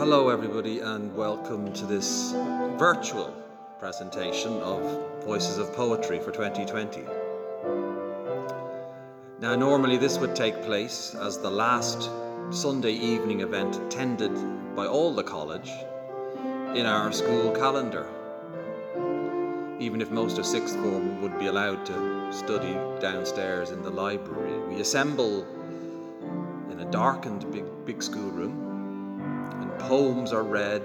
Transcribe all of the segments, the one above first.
Hello, everybody, and welcome to this virtual presentation of Voices of Poetry for 2020. Now, normally this would take place as the last Sunday evening event attended by all the college in our school calendar. Even if most of sixth form would be allowed to study downstairs in the library, we assemble in a darkened big, big schoolroom poems are read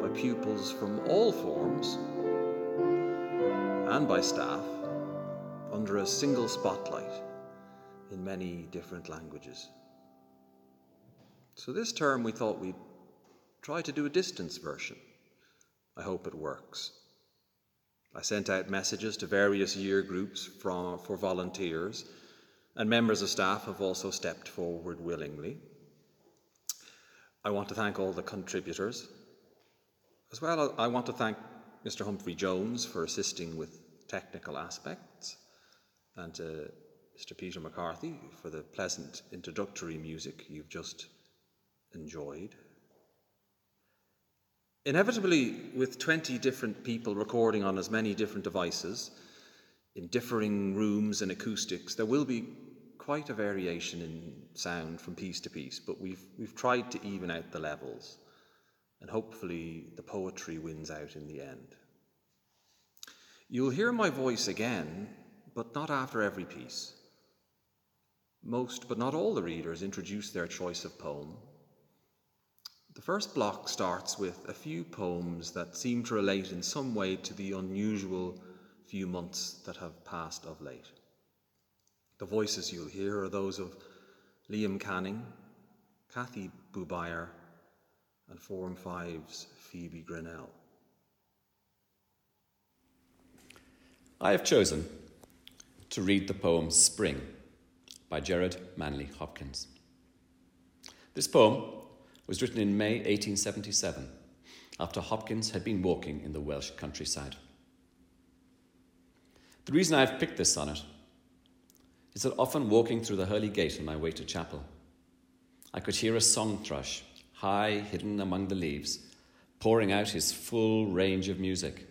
by pupils from all forms and by staff under a single spotlight in many different languages. So this term we thought we'd try to do a distance version. I hope it works. I sent out messages to various year groups from, for volunteers, and members of staff have also stepped forward willingly. I want to thank all the contributors. As well, I want to thank Mr. Humphrey Jones for assisting with technical aspects, and uh, to Mr. Peter McCarthy for the pleasant introductory music you've just enjoyed. Inevitably, with 20 different people recording on as many different devices, in differing rooms and acoustics, there will be quite a variation in sound from piece to piece, but we've, we've tried to even out the levels, and hopefully the poetry wins out in the end. You'll hear my voice again, but not after every piece. Most, but not all, the readers introduce their choice of poem the first block starts with a few poems that seem to relate in some way to the unusual few months that have passed of late. The voices you'll hear are those of Liam Canning, Kathy Bubayer, and Form 5's Phoebe Grinnell. I have chosen to read the poem Spring by Gerard Manley Hopkins. This poem was written in May 1877 after Hopkins had been walking in the Welsh countryside. The reason I have picked this sonnet is that often walking through the Hurley Gate on my way to chapel, I could hear a song thrush, high hidden among the leaves, pouring out his full range of music.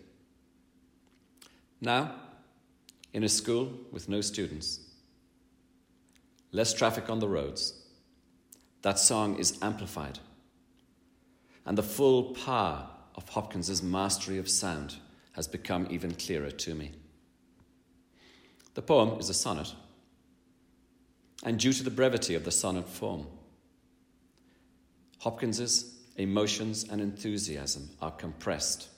Now, in a school with no students, less traffic on the roads, that song is amplified and the full power of Hopkins's mastery of sound has become even clearer to me. The poem is a sonnet, and due to the brevity of the sonnet form, Hopkins's emotions and enthusiasm are compressed,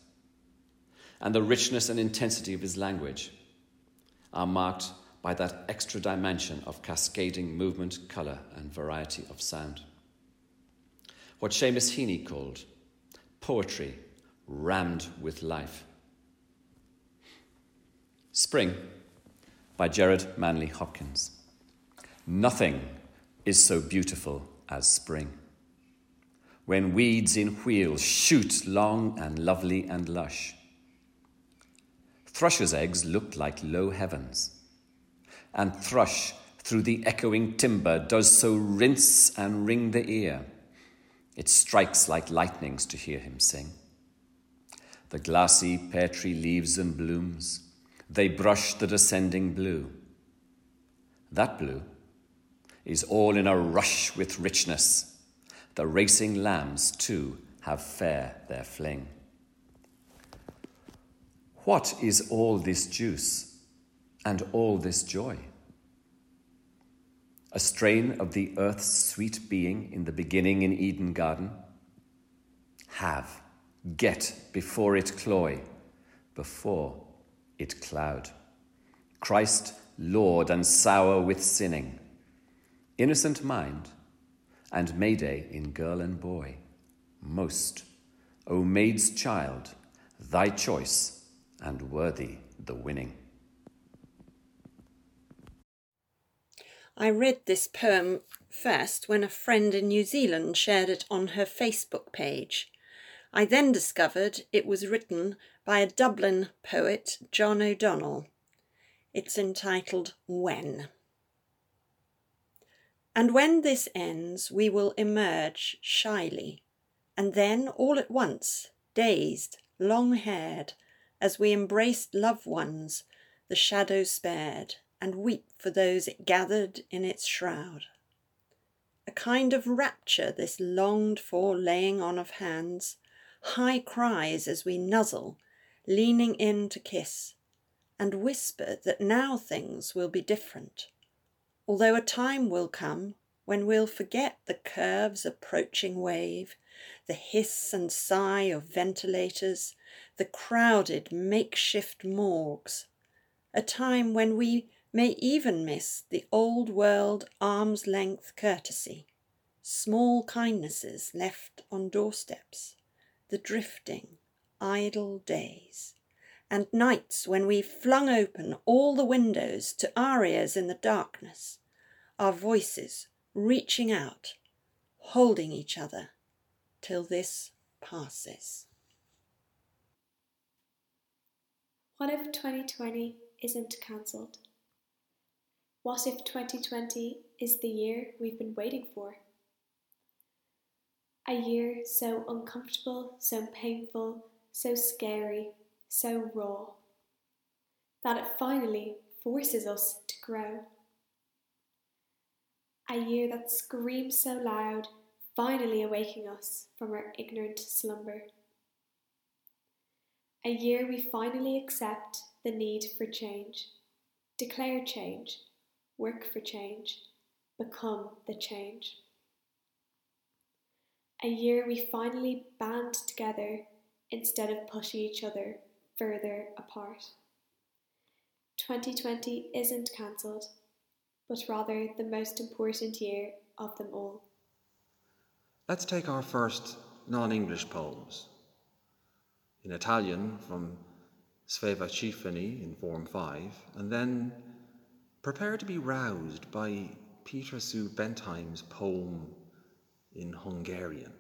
and the richness and intensity of his language are marked by that extra dimension of cascading movement, colour, and variety of sound what Seamus Heaney called poetry rammed with life. Spring by Gerard Manley Hopkins. Nothing is so beautiful as spring. When weeds in wheels shoot long and lovely and lush. Thrush's eggs look like low heavens, and thrush through the echoing timber does so rinse and ring the ear it strikes like lightnings to hear him sing. The glassy pear tree leaves and blooms, they brush the descending blue. That blue is all in a rush with richness. The racing lambs, too, have fair their fling. What is all this juice and all this joy? a strain of the earth's sweet being in the beginning in Eden Garden? Have, get before it cloy, before it cloud. Christ, Lord, and sour with sinning, innocent mind, and Mayday in girl and boy. Most, O maid's child, thy choice, and worthy the winning. I read this poem first when a friend in New Zealand shared it on her Facebook page. I then discovered it was written by a Dublin poet, John O'Donnell. It's entitled When. And when this ends, we will emerge shyly And then, all at once, dazed, long haired, as we embrace loved ones, the shadow spared, and weep for those it gathered in its shroud. A kind of rapture, this longed for laying on of hands, high cries as we nuzzle, leaning in to kiss, and whisper that now things will be different, although a time will come when we'll forget the curve's approaching wave, the hiss and sigh of ventilators, the crowded makeshift morgues, a time when we may even miss the old world arm's length courtesy, small kindnesses left on doorsteps, the drifting, idle days, and nights when we flung open all the windows to our ears in the darkness, our voices reaching out, holding each other till this passes. What if 2020 isn't cancelled? What if 2020 is the year we've been waiting for? A year so uncomfortable, so painful, so scary, so raw, that it finally forces us to grow. A year that screams so loud, finally awaking us from our ignorant slumber. A year we finally accept the need for change, declare change, work for change, become the change. A year we finally band together instead of pushing each other further apart. 2020 isn't cancelled, but rather the most important year of them all. Let's take our first non English poems. In Italian from Sveva Cifani in Form 5, and then prepare to be roused by Peter Sue Bentheim's poem in Hungarian.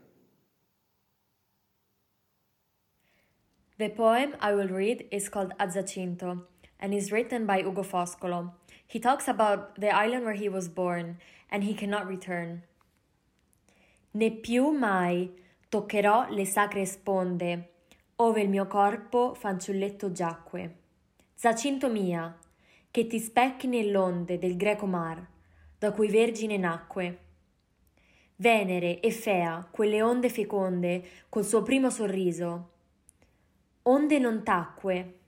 The poem I will read is called Azzacinto and is written by Ugo Foscolo. He talks about the island where he was born and he cannot return. Né più mai toccherò le sacre sponde, ove il mio corpo fanciulletto giacque. Zacinto mia, che ti specchi nell'onde del greco mar, da cui vergine nacque. Venere e Fea, quelle onde feconde, col suo primo sorriso, onde non tacque.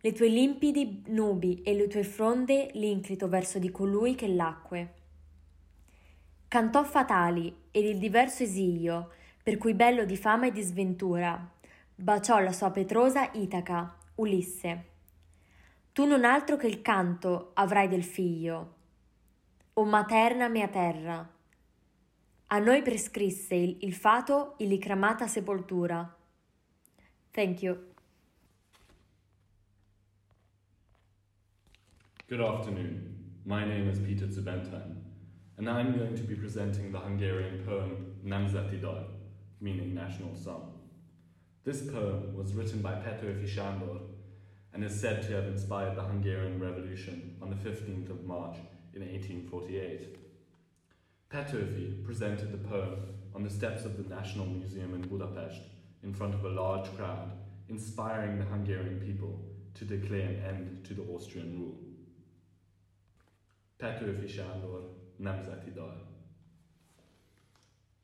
Le tue limpidi nubi e le tue fronde l'inclito verso di colui che l'acque. Cantò fatali ed il diverso esilio, per cui bello di fama e di sventura, baciò la sua petrosa Itaca, Ulisse. Tu non altro che il canto avrai del figlio, o materna mia terra. A noi prescrisse il, il fato illicramata sepoltura Thank you. Good afternoon. My name is Peter Zubentheim, and I'm going to be presenting the Hungarian poem Nemzeti Dal, meaning national song. This poem was written by Petőfi Sándor and is said to have inspired the Hungarian Revolution on the 15th of March in 1848. Petőfi presented the poem on the steps of the National Museum in Budapest in front of a large crowd, inspiring the Hungarian people to declare an end to the Austrian rule. Petőfi Sándor, Nemzeti Dal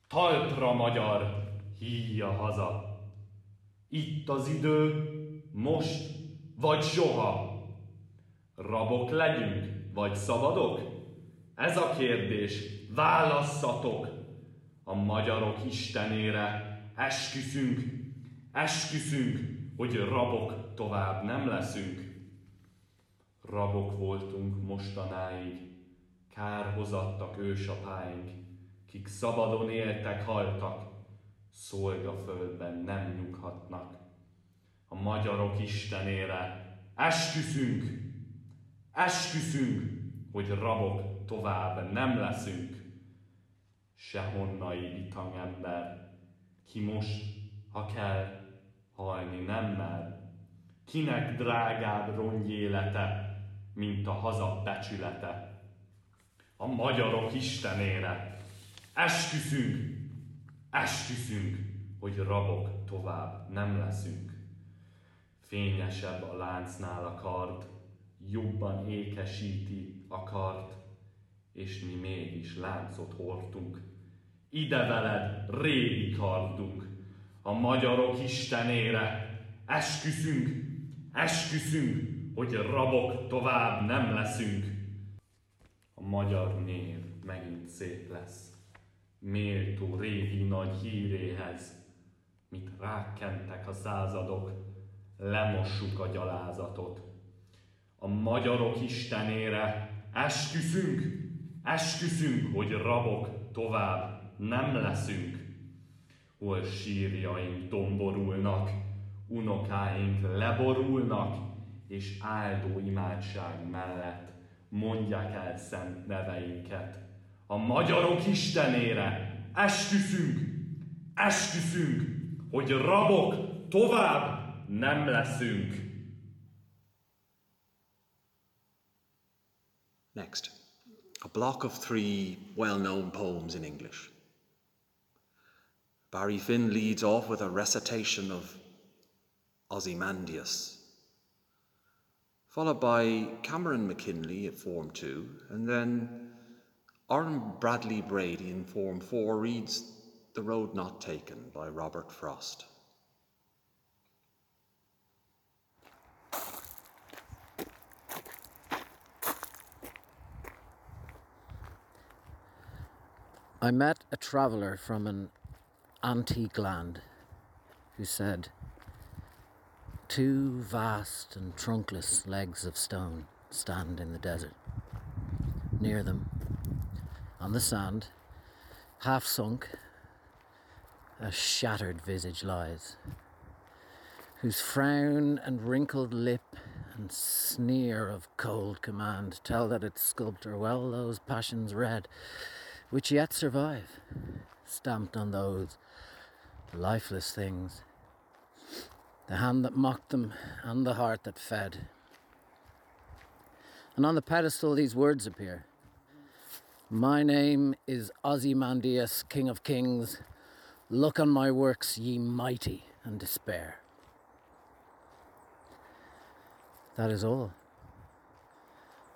Talpra magyar, híja haza! Itt az idő, most vagy soha! Rabok legyünk, vagy szabadok? Ez a kérdés, válasszatok! A magyarok istenére, esküszünk, esküszünk, hogy rabok tovább nem leszünk. Rabok voltunk mostanáig, kárhozattak ősapáink, kik szabadon éltek, haltak, szolgaföldben nem nyughatnak. A magyarok istenére esküszünk, esküszünk, hogy rabok tovább nem leszünk. Sehonnai bitangember, ki most, ha kell, halni nem mer. Kinek drágább élete, mint a haza becsülete? A magyarok istenére. Esküszünk, Esküszünk, hogy rabok tovább nem leszünk. Fényesebb a láncnál a kard, jobban ékesíti a kart, és mi mégis láncot hordtunk. Ide veled, régi kardunk, a magyarok istenére, esküszünk, esküszünk, hogy rabok tovább nem leszünk. A magyar név megint szép lesz, méltó régi nagy híréhez, mit rákentek a századok, lemossuk a gyalázatot. A magyarok istenére esküszünk, esküszünk, hogy rabok tovább nem leszünk. Hol sírjaink domborulnak, unokáink leborulnak, és áldó imádság mellett mondják el szent neveinket. A magyarok istenére esküszünk, esküszünk, hogy rabok tovább nem leszünk. Next, a block of three well known poems in English. Barry Finn leads off with a recitation of Ozymandias, followed by Cameron McKinley at Form 2, and then Aaron Bradley Brady in Form 4 reads The Road Not Taken by Robert Frost. I met a traveller from an antique land who said, Two vast and trunkless legs of stone stand in the desert. Near them, on the sand, half sunk, a shattered visage lies, whose frown and wrinkled lip and sneer of cold command tell that its sculptor well those passions read which yet survive, stamped on those lifeless things. The hand that mocked them and the heart that fed. And on the pedestal, these words appear My name is Ozymandias, King of Kings. Look on my works, ye mighty, and despair. That is all.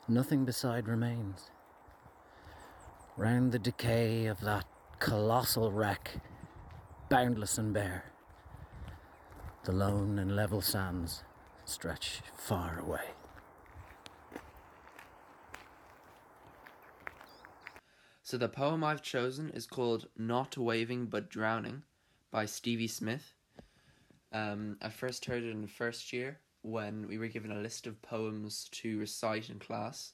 Nothing beside remains round the decay of that colossal wreck, boundless and bare. The lone and level sands stretch far away. So the poem I've chosen is called Not Waving But Drowning by Stevie Smith. Um, I first heard it in first year when we were given a list of poems to recite in class,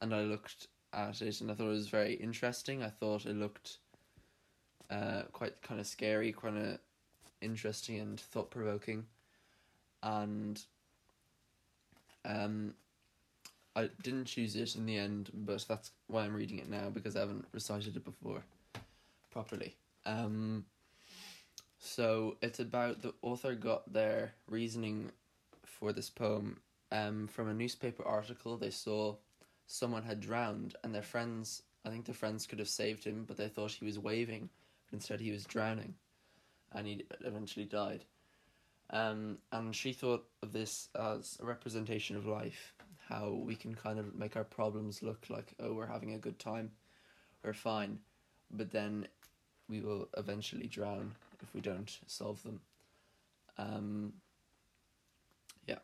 and I looked at it and I thought it was very interesting. I thought it looked uh, quite kind of scary, kind of interesting and thought provoking, and um, I didn't choose it in the end, but that's why I'm reading it now because I haven't recited it before properly. Um, so it's about the author got their reasoning for this poem um, from a newspaper article they saw someone had drowned and their friends I think their friends could have saved him, but they thought he was waving, instead he was drowning, and he eventually died. Um, and she thought of this as a representation of life, how we can kind of make our problems look like, oh, we're having a good time, we're fine, but then we will eventually drown if we don't solve them. Um, yeah.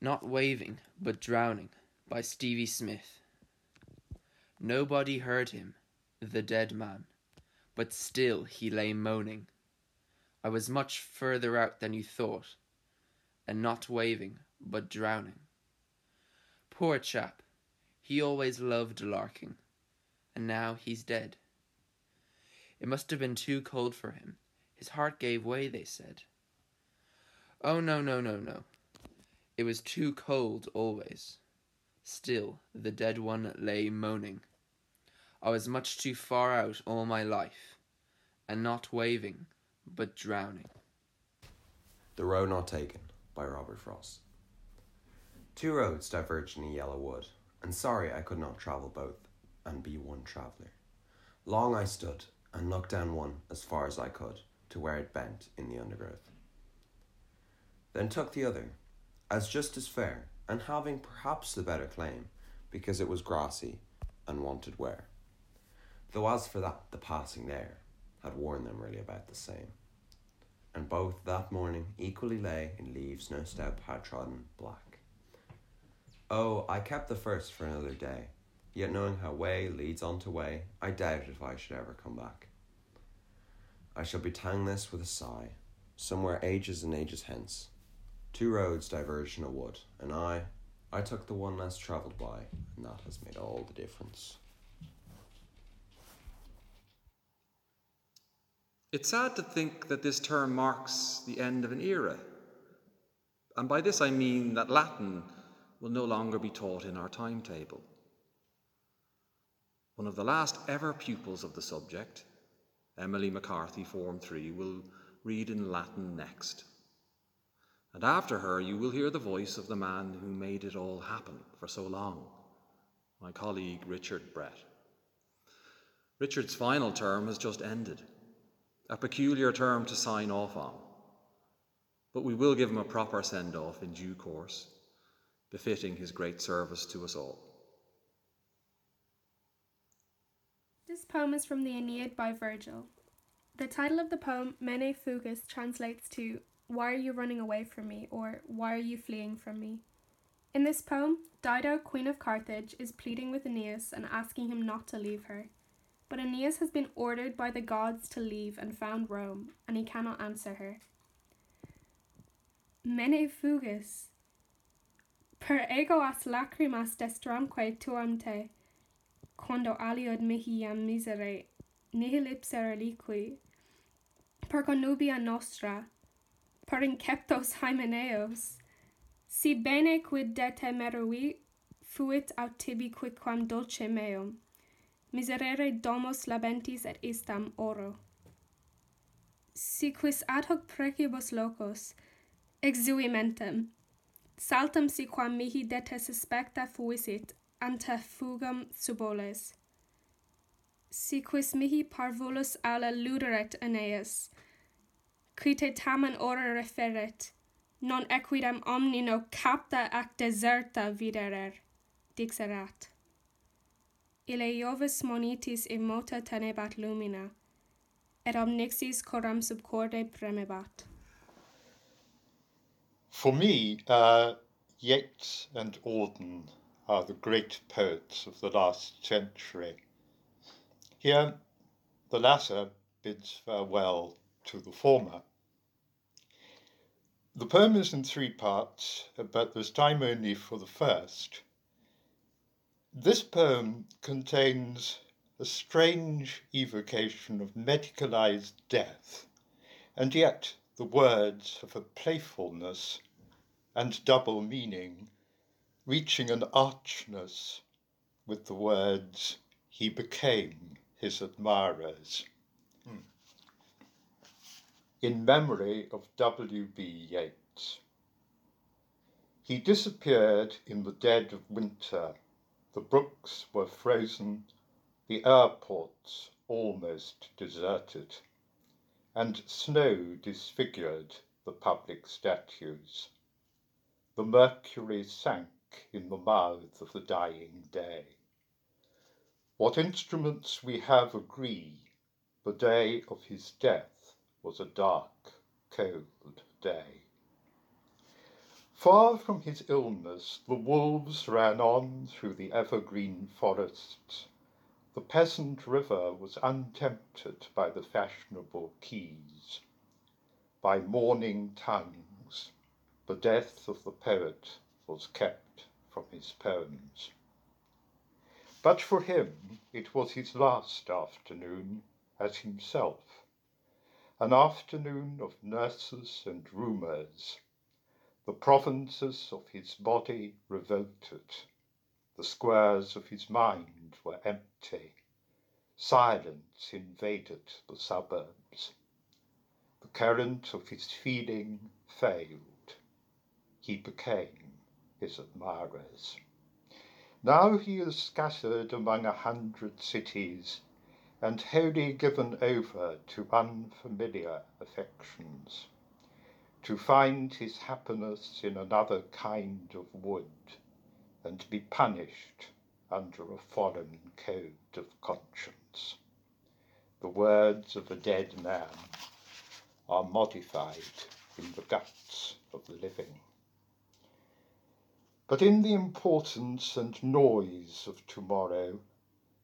Not Waving, but Drowning by Stevie Smith. Nobody heard him, the dead man, but still he lay moaning. I was much further out than you thought, and not waving, but drowning. Poor chap, he always loved larking, and now he's dead. It must have been too cold for him. His heart gave way, they said. Oh, no, no, no, no. It was too cold always. Still, the dead one lay moaning. I was much too far out all my life, and not waving, but drowning. The Road Not Taken by Robert Frost. Two roads diverged in a yellow wood, and sorry I could not travel both and be one traveller. Long I stood, and looked down one as far as I could to where it bent in the undergrowth. Then took the other, as just as fair, and having perhaps the better claim, because it was grassy and wanted wear. Though as for that, the passing there had worn them really about the same. And both that morning equally lay in leaves no step had trodden black. Oh, I kept the first for another day, yet knowing how way leads on to way, I doubt if I should ever come back. I shall betang this with a sigh, somewhere ages and ages hence. Two roads diverged in a wood, and I, I took the one less travelled by, and that has made all the difference. It's sad to think that this term marks the end of an era. And by this I mean that Latin will no longer be taught in our timetable. One of the last ever pupils of the subject, Emily McCarthy, Form 3, will read in Latin next. And after her, you will hear the voice of the man who made it all happen for so long, my colleague Richard Brett. Richard's final term has just ended a peculiar term to sign off on. But we will give him a proper send off in due course, befitting his great service to us all. This poem is from the Aeneid by Virgil. The title of the poem, Mene Fugas, translates to Why are you running away from me? or Why are you fleeing from me? In this poem, Dido, Queen of Carthage, is pleading with Aeneas and asking him not to leave her. But Aeneas has been ordered by the gods to leave and found Rome, and he cannot answer her. Mene fugas. Per ego as lacrimas destramque tuam te, quando aliud mihi iam misere, nihil ipser reliqui, per connubia nostra, per inceptos hymeneos, si bene quid de te merui, fuit aut tibi quidquam dulce meum, miserere domos labentis et istam oro. Si quis ad hoc precibus locos, exuimentem, saltam si quam mihi detes suspecta fuisit ante fugam suboles. Si quis mihi parvulus ala luderet Aeneas, qui te tamen ora referet, non equidem omnino capta ac deserta viderer, dixerat. Ille Iovis monitis immota tenebat lumina, et omnixis coram subcorde premebat. For me, uh, Yeats and Auden are the great poets of the last century. Here, the latter bids farewell to the former. The poem is in three parts, but there's time only for the first. This poem contains a strange evocation of medicalized death, and yet the words have a playfulness and double meaning, reaching an archness with the words, he became his admirers. Hmm. In memory of W.B. Yeats. He disappeared in the dead of winter the brooks were frozen, the airports almost deserted, and snow disfigured the public statues. The mercury sank in the mouth of the dying day. What instruments we have agree, the day of his death was a dark, cold day. Far from his illness, the wolves ran on through the evergreen forests. The peasant river was untempted by the fashionable quays. By mourning tongues, the death of the poet was kept from his poems. But for him, it was his last afternoon as himself, an afternoon of nurses and rumours the provinces of his body revolted. The squares of his mind were empty. Silence invaded the suburbs. The current of his feeling failed. He became his admirers. Now he is scattered among a hundred cities, and wholly given over to unfamiliar affections, to find his happiness in another kind of wood, and be punished under a foreign code of conscience. The words of a dead man are modified in the guts of the living. But in the importance and noise of tomorrow,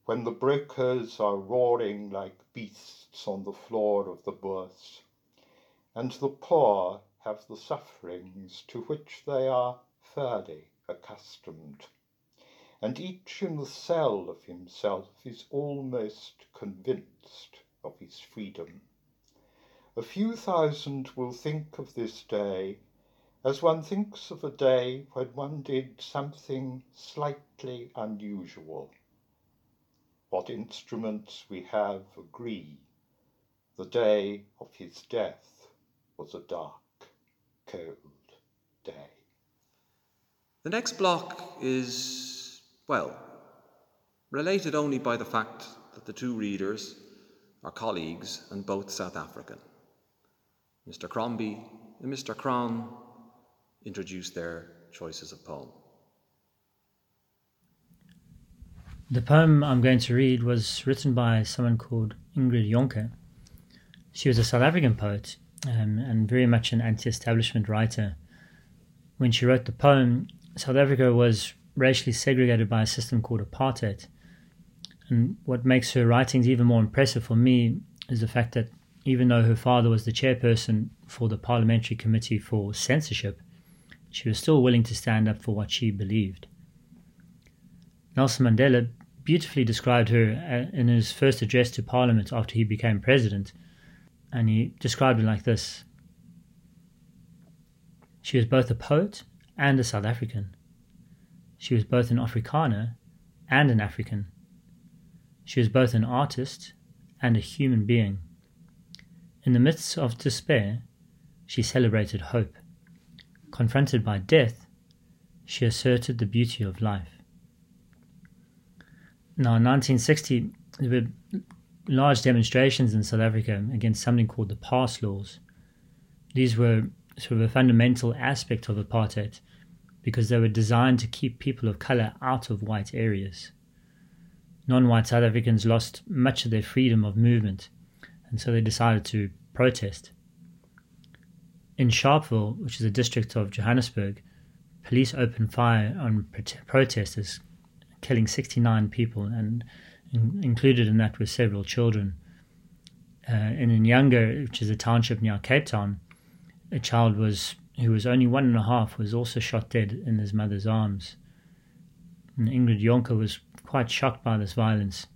when the brokers are roaring like beasts on the floor of the bourse, and the poor have the sufferings to which they are fairly accustomed, and each in the cell of himself is almost convinced of his freedom. A few thousand will think of this day as one thinks of a day when one did something slightly unusual what instruments we have agree. The day of his death was a dark, cold day. The next block is, well, related only by the fact that the two readers are colleagues and both South African. Mr. Crombie and Mr. Cron introduce their choices of poem. The poem I'm going to read was written by someone called Ingrid Jonker. She was a South African poet um, and very much an anti establishment writer. When she wrote the poem, South Africa was racially segregated by a system called apartheid. And what makes her writings even more impressive for me is the fact that even though her father was the chairperson for the Parliamentary Committee for Censorship, she was still willing to stand up for what she believed. Nelson Mandela beautifully described her uh, in his first address to Parliament after he became president, and he described it like this She was both a poet and a South African. She was both an Afrikaner and an African. She was both an artist and a human being. In the midst of despair, she celebrated hope. Confronted by death, she asserted the beauty of life. Now, in 1960, there were large demonstrations in South Africa against something called the pass laws. These were sort of a fundamental aspect of apartheid because they were designed to keep people of color out of white areas. Non white South Africans lost much of their freedom of movement, and so they decided to protest. In Sharpeville, which is a district of Johannesburg, police opened fire on protesters killing 69 people, and in, included in that were several children. Uh, and in Inyanga, which is a township near Cape Town, a child was who was only one and a half was also shot dead in his mother's arms. And Ingrid Jonker was quite shocked by this violence,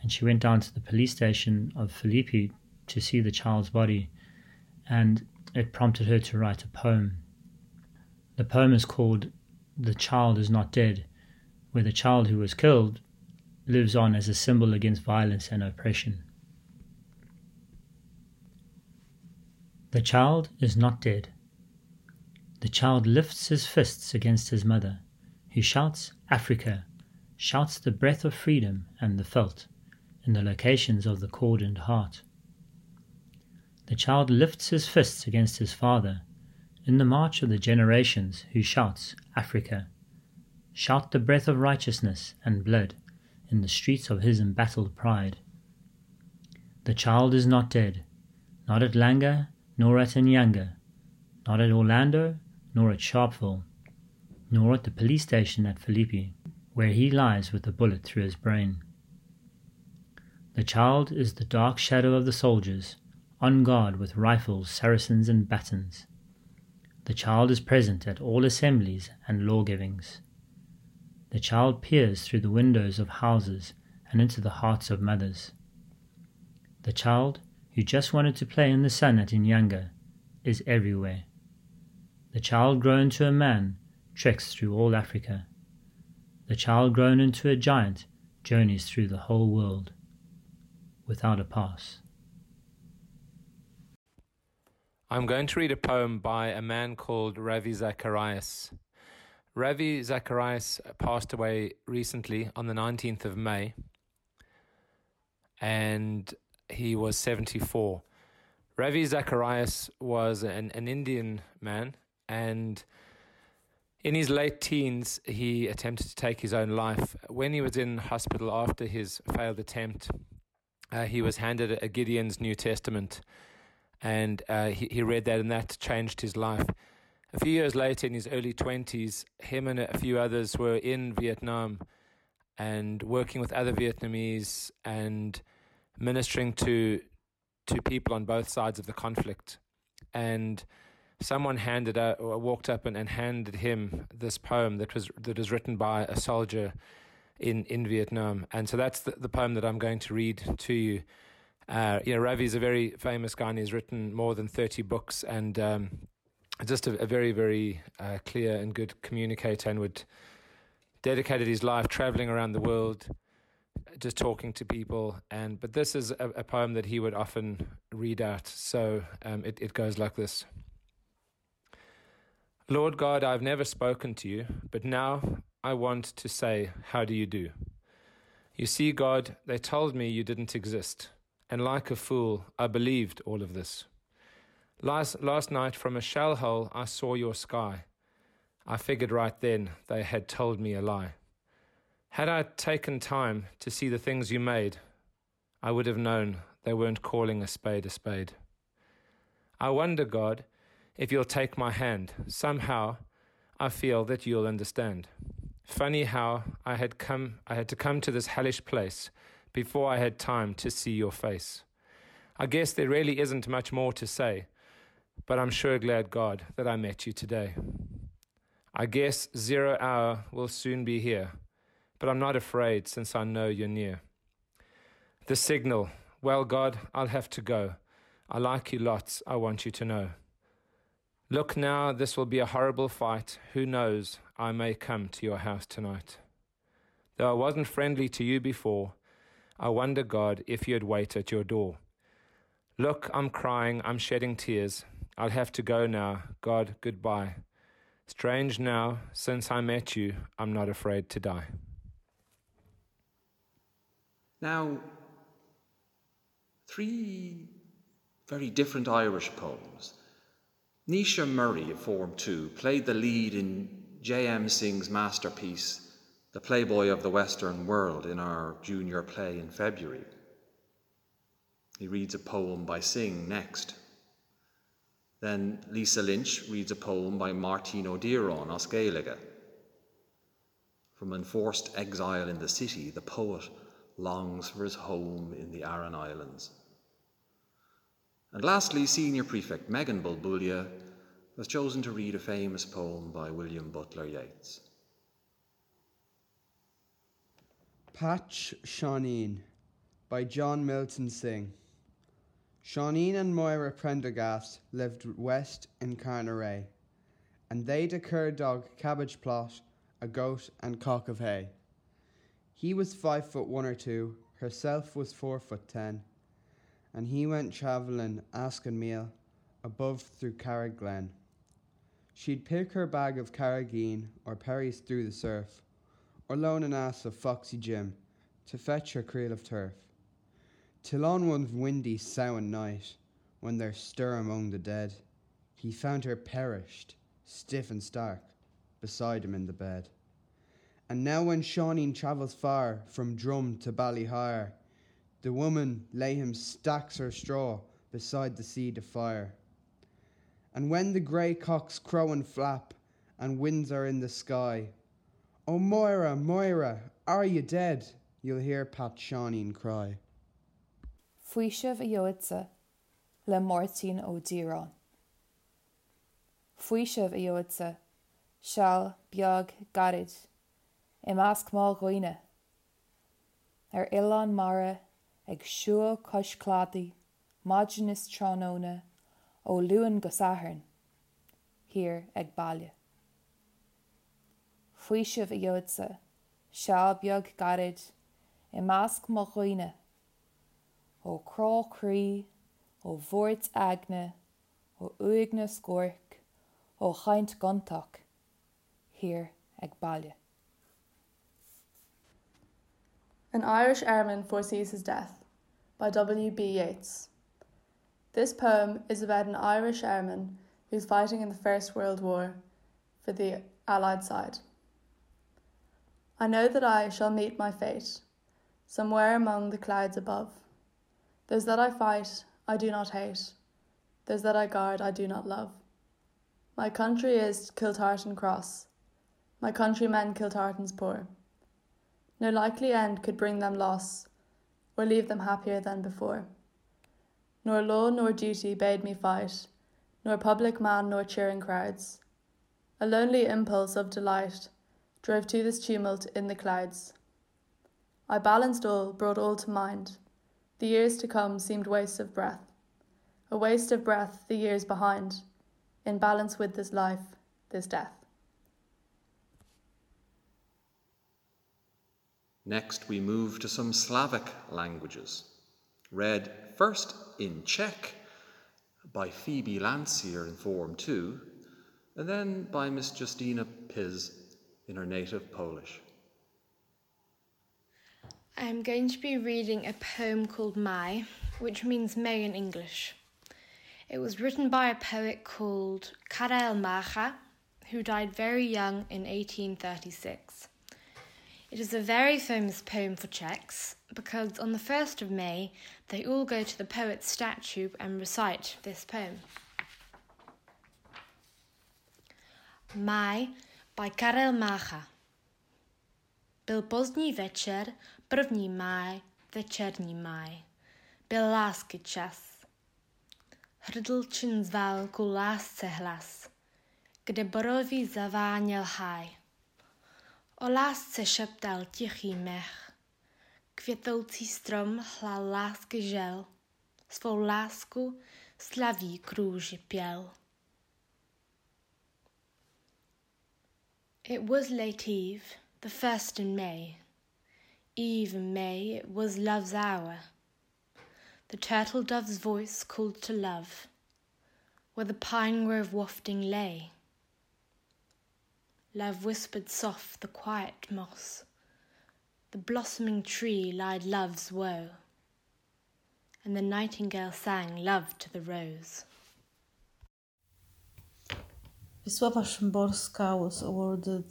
and she went down to the police station of Philippi to see the child's body, and it prompted her to write a poem. The poem is called The Child is Not Dead, where the child who was killed lives on as a symbol against violence and oppression. The child is not dead. The child lifts his fists against his mother, who shouts Africa, shouts the breath of freedom and the felt in the locations of the cordoned heart. The child lifts his fists against his father in the march of the generations who shouts Africa, shout the breath of righteousness and blood in the streets of his embattled pride. The child is not dead, not at Langa, nor at Inyanga, not at Orlando, nor at Sharpeville, nor at the police station at Philippi, where he lies with a bullet through his brain. The child is the dark shadow of the soldiers, on guard with rifles, saracens, and batons. The child is present at all assemblies and law givings. The child peers through the windows of houses and into the hearts of mothers. The child, who just wanted to play in the sun at Inyanga, is everywhere. The child grown to a man treks through all Africa. The child grown into a giant journeys through the whole world without a pass. I'm going to read a poem by a man called Ravi Zacharias. Ravi Zacharias passed away recently on the 19th of May. and he was 74. Ravi Zacharias was an, an Indian man, and in his late teens, he attempted to take his own life. When he was in hospital after his failed attempt, uh, he was handed a Gideon's New Testament, and uh, he, he read that, and that changed his life. A few years later, in his early 20s, him and a few others were in Vietnam and working with other Vietnamese and ministering to to people on both sides of the conflict. And someone handed out, or walked up and, and handed him this poem that was that was written by a soldier in in Vietnam. And so that's the, the poem that I'm going to read to you. Uh, you know, Ravi is a very famous guy, and he's written more than thirty books, and um, just a, a, very, very uh, clear and good communicator, and would dedicated his life traveling around the world, just talking to people. And but this is a, a poem that he would often read out. So um, it it goes like this. Lord God, I've never spoken to you, but now I want to say, How do you do? You see, God, they told me you didn't exist, and like a fool, I believed all of this. Last, last night, from a shell hole, I saw your sky. I figured right then they had told me a lie. Had I taken time to see the things you made, I would have known they weren't calling a spade a spade. I wonder, God, if you'll take my hand, somehow I feel that you'll understand. Funny how I had come I had to come to this hellish place before I had time to see your face. I guess there really isn't much more to say, but I'm sure glad God that I met you today. I guess zero hour will soon be here, but I'm not afraid since I know you're near. The signal, well, God, I'll have to go. I like you lots, I want you to know. Look now, this will be a horrible fight. Who knows, I may come to your house tonight. Though I wasn't friendly to you before, I wonder, God, if you'd wait at your door. Look, I'm crying, I'm shedding tears. I'll have to go now. God, goodbye. Strange now, since I met you, I'm not afraid to die. Now, three very different Irish poems Naoise Murray of Form 2 played the lead in J.M. Synge's masterpiece, The Playboy of the Western World, in our junior play in February. He reads a poem by Singh next. Then Lisa Lynch reads a poem by Máirtín Ó Direáin, Oscailiga. From enforced exile in the city, the poet longs for his home in the Aran Islands. And lastly, Senior Prefect Megan Bulbulia has chosen to read a famous poem by William Butler Yeats. Patch Shaneen by John Millington Synge. Shaneen and Maurya Prendergast lived west in Carnaray, and they'd a cur dog, cabbage plot, a goat, and cock of hay. He was five foot one or two, herself was four foot ten and he went travelling, asking meal, above through Carriglen. She'd pick her bag of carrageen or perries through the surf, or loan an ass of Foxy Jim to fetch her creel of turf. Till on one windy Samhain night, when there stir among the dead, he found her perished, stiff and stark, beside him in the bed. And now when Shaneen travels far from Drum to Ballyhire, the woman lay him stacks her straw beside the seed of fire. And when the grey cocks crow and flap, and winds are in the sky, Oh Maurya, Maurya, are you dead? You'll hear Pat Shaneen cry. Fuisih a joidsa le Martin ó Díran. Fuisih a joidsa, seall beag garid, i measc má roiine. Ar Ilan Mara ag siúil coiscládaí máidenas tránóna ó luúan go sathairn, hir ag bailile. Fuoi sibh i dheodsa, seall beag garid i measc mo chuoine, ó cráchrí, ó bhórt agne, ó uigna scóirc, ó chaint gantach, hir ag. An Irish airman foresees his death. by W. B. Yeats. This poem is about an Irish airman who's fighting in the First World War for the Allied side. I know that I shall meet my fate somewhere among the clouds above. Those that I fight, I do not hate. Those that I guard, I do not love. My country is Kiltartan Cross. My countrymen Kiltartan's poor. No likely end could bring them loss, or leave them happier than before. Nor law nor duty bade me fight, nor public man nor cheering crowds. A lonely impulse of delight drove to this tumult in the clouds. I balanced all, brought all to mind. The years to come seemed waste of breath. A waste of breath, the years behind, in balance with this life, this death. Next, we move to some Slavic languages, read first in Czech by Phoebe Lancier in Form 2, and then by Miss Justina Piz in her native Polish. I'm going to be reading a poem called Máj, which means May in English. It was written by a poet called Karel Mácha, who died very young in 1836. It is a very famous poem for Czechs because on the 1st of May they all go to the poet's statue and recite this poem. Máj by Karel Mácha. Byl pozdní večer, první máj, večerní máj. Byl lásky čas. Hrdlčin zval ku lásce hlas, kde boroví zaváněl háj. O lásce šeptal tichý mech. Květoucí strom hlal lásky žel. Svou lásku slaví krůži pěl. It was late eve, the first in May. Eve in May, it was love's hour. The turtle dove's voice called to love, where the pine grove wafting lay. Love whispered soft the quiet moss. The blossoming tree lied love's woe. And the nightingale sang love to the rose. Wisława Szymborska was awarded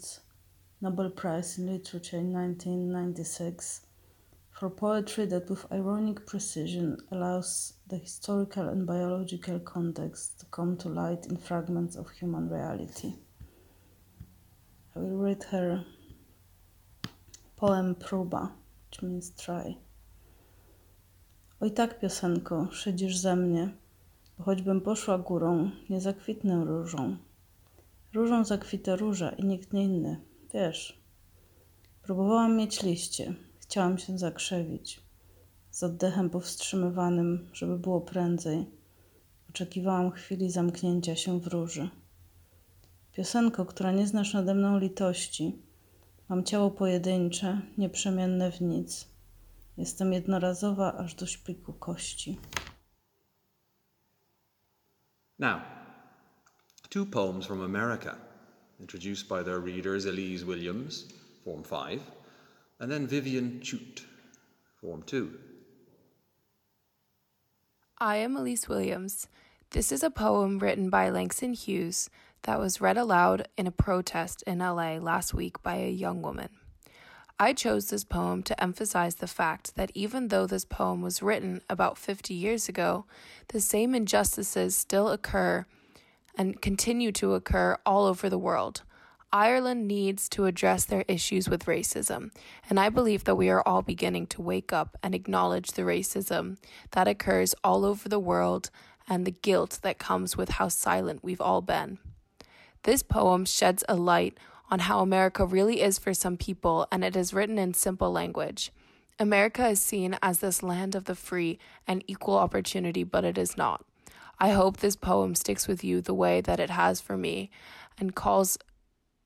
Nobel Prize in Literature in 1996 for poetry that with ironic precision allows the historical and biological context to come to light in fragments of human reality. I will read her poem Próba, which means try. Oj tak, piosenko, szydzisz ze mnie, bo choćbym poszła górą, nie zakwitnę różą. Różą zakwita róża i nikt nie inny, wiesz. Próbowałam mieć liście, chciałam się zakrzewić. Z oddechem powstrzymywanym, żeby było prędzej. Oczekiwałam chwili zamknięcia się w róży. Piosenko, która nie znasz nade mną litości. Mam ciało pojedyncze, nieprzemienne w nic. Jestem jednorazowa aż do szpiku kości. Now, two poems from America, introduced by their readers Elise Williams, Form 5, and then Vivian Chute, Form 2. I am Elise Williams. This is a poem written by Langston Hughes that was read aloud in a protest in LA last week by a young woman. I chose this poem to emphasize the fact that even though this poem was written about 50 years ago, the same injustices still occur and continue to occur all over the world. Ireland needs to address their issues with racism, and I believe that we are all beginning to wake up and acknowledge the racism that occurs all over the world and the guilt that comes with how silent we've all been. This poem sheds a light on how America really is for some people, and it is written in simple language. America is seen as this land of the free and equal opportunity, but it is not. I hope this poem sticks with you the way that it has for me and calls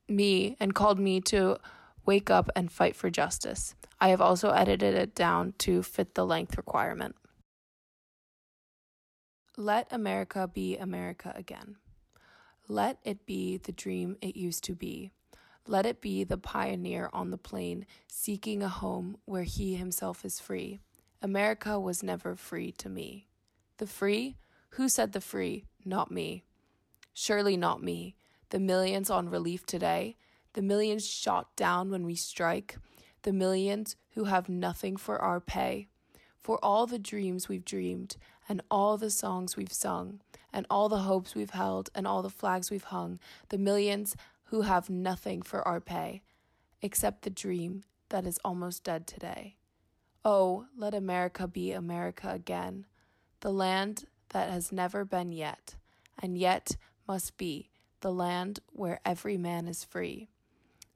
me and called me to wake up and fight for justice. I have also edited it down to fit the length requirement. Let America be America again. Let it be the dream it used to be. Let it be the pioneer on the plain seeking a home where he himself is free. America was never free to me. The free? Who said the free? Not me. Surely not me. The millions on relief today, the millions shot down when we strike, the millions who have nothing for our pay. For all the dreams we've dreamed, and all the songs we've sung, and all the hopes we've held, and all the flags we've hung, the millions who have nothing for our pay, except the dream that is almost dead today. Oh, let America be America again, the land that has never been yet, and yet must be, the land where every man is free.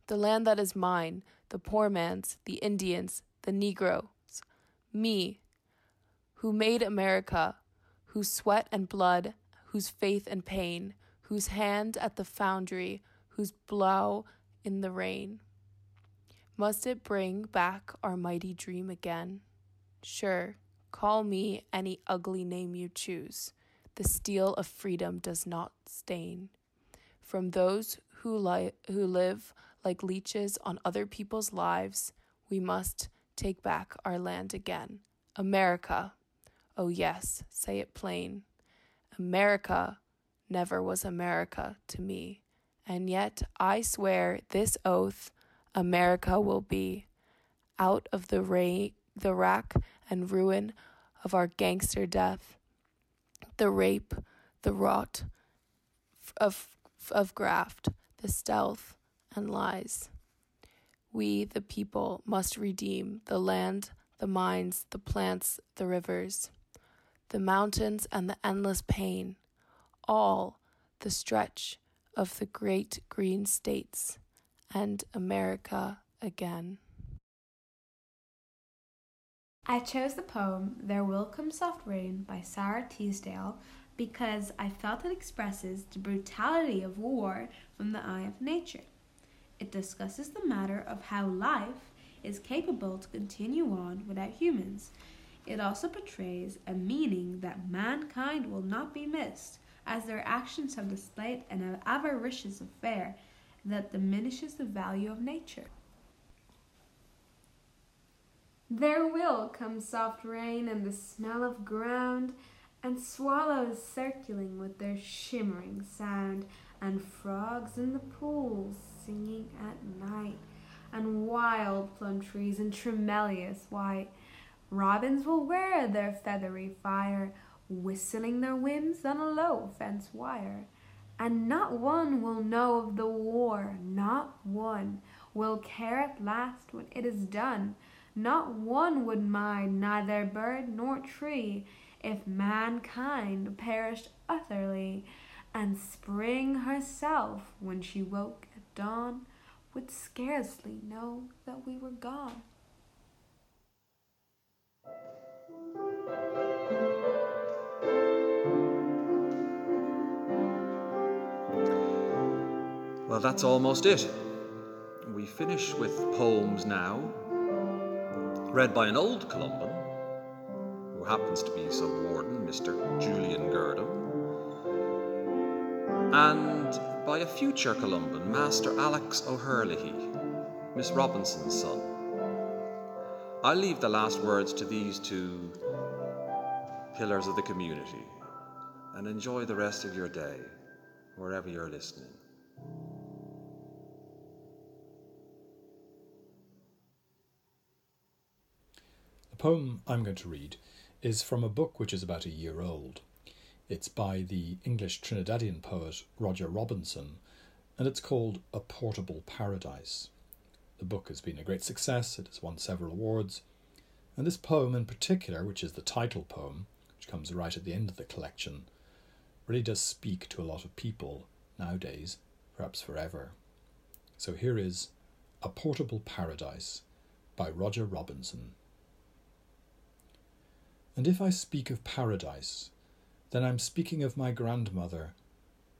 The land that is mine, the poor man's, the Indian's, the Negro's, me, who made America, whose sweat and blood, whose faith and pain, whose hand at the foundry, whose blow in the rain. Must it bring back our mighty dream again? Sure, call me any ugly name you choose. The steel of freedom does not stain. From those who, li- who live like leeches on other people's lives, we must take back our land again. America. Oh, yes, say it plain. America never was America to me. And yet I swear this oath America will be out of the ra- the rack and ruin of our gangster death, the rape, the rot of of graft, the stealth and lies. We, the people, must redeem the land, the mines, the plants, the rivers, the mountains, and the endless pain, all the stretch of the great green states and America again. I chose the poem There Will Come Soft Rain by Sara Teasdale because I felt it expresses the brutality of war from the eye of nature. It discusses the matter of how life is capable to continue on without humans. It also portrays a meaning that mankind will not be missed, as their actions have displayed an avaricious affair that diminishes the value of nature. There will come soft rain and the smell of ground, and swallows circling with their shimmering sound, and frogs in the pools singing at night, and wild plum trees and tremulous white. Robins will wear their feathery fire, whistling their whims on a low fence wire and not one will know of the war, not one will care at last when it is done. Not one would mind neither bird nor tree if mankind perished utterly, and spring herself, when she woke at dawn, would scarcely know that we were gone. Well, that's almost it. We finish with poems now, read by an old Columban, who happens to be sub warden, Mr. Julian Girdham, and by a future Columban, Master Alex O'Herlihy, Miss Robinson's son. I'll leave the last words to these two pillars of the community and enjoy the rest of your day, wherever you're listening. Poem I'm going to read is from a book which is about a year old. It's by the English Trinidadian poet Roger Robinson, and it's called A Portable Paradise. The book has been a great success, it has won several awards, and this poem in particular, which is the title poem, which comes right at the end of the collection, really does speak to a lot of people nowadays, perhaps forever. So here is A Portable Paradise by Roger Robinson. And if I speak of paradise, then I'm speaking of my grandmother,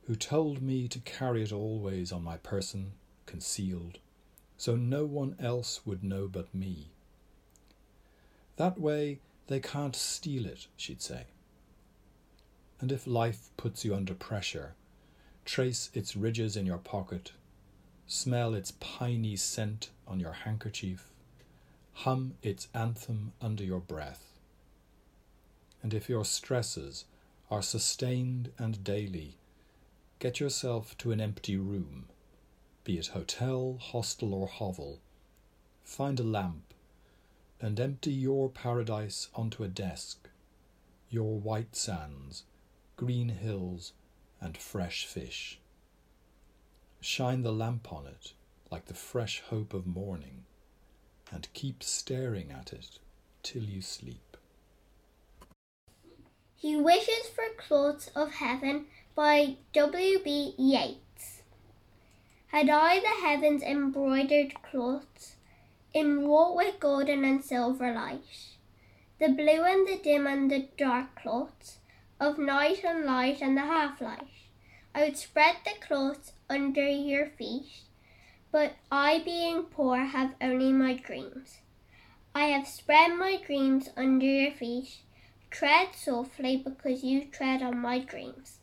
who told me to carry it always on my person, concealed, so no one else would know but me. That way they can't steal it, she'd say. And if life puts you under pressure, trace its ridges in your pocket, smell its piney scent on your handkerchief, hum its anthem under your breath and if your stresses are sustained and daily, get yourself to an empty room, be it hotel, hostel, or hovel. Find a lamp and empty your paradise onto a desk, your white sands, green hills, and fresh fish. Shine the lamp on it like the fresh hope of morning, and keep staring at it till you sleep. He Wishes for Clothes of Heaven by W. B. Yeats. Had I the heavens embroidered clothes, enwrought with golden and silver light, the blue and the dim and the dark clothes of night and light and the half light, I would spread the clothes under your feet, but I, being poor, have only my dreams. I have spread my dreams under your feet. Tread softly because you tread on my dreams.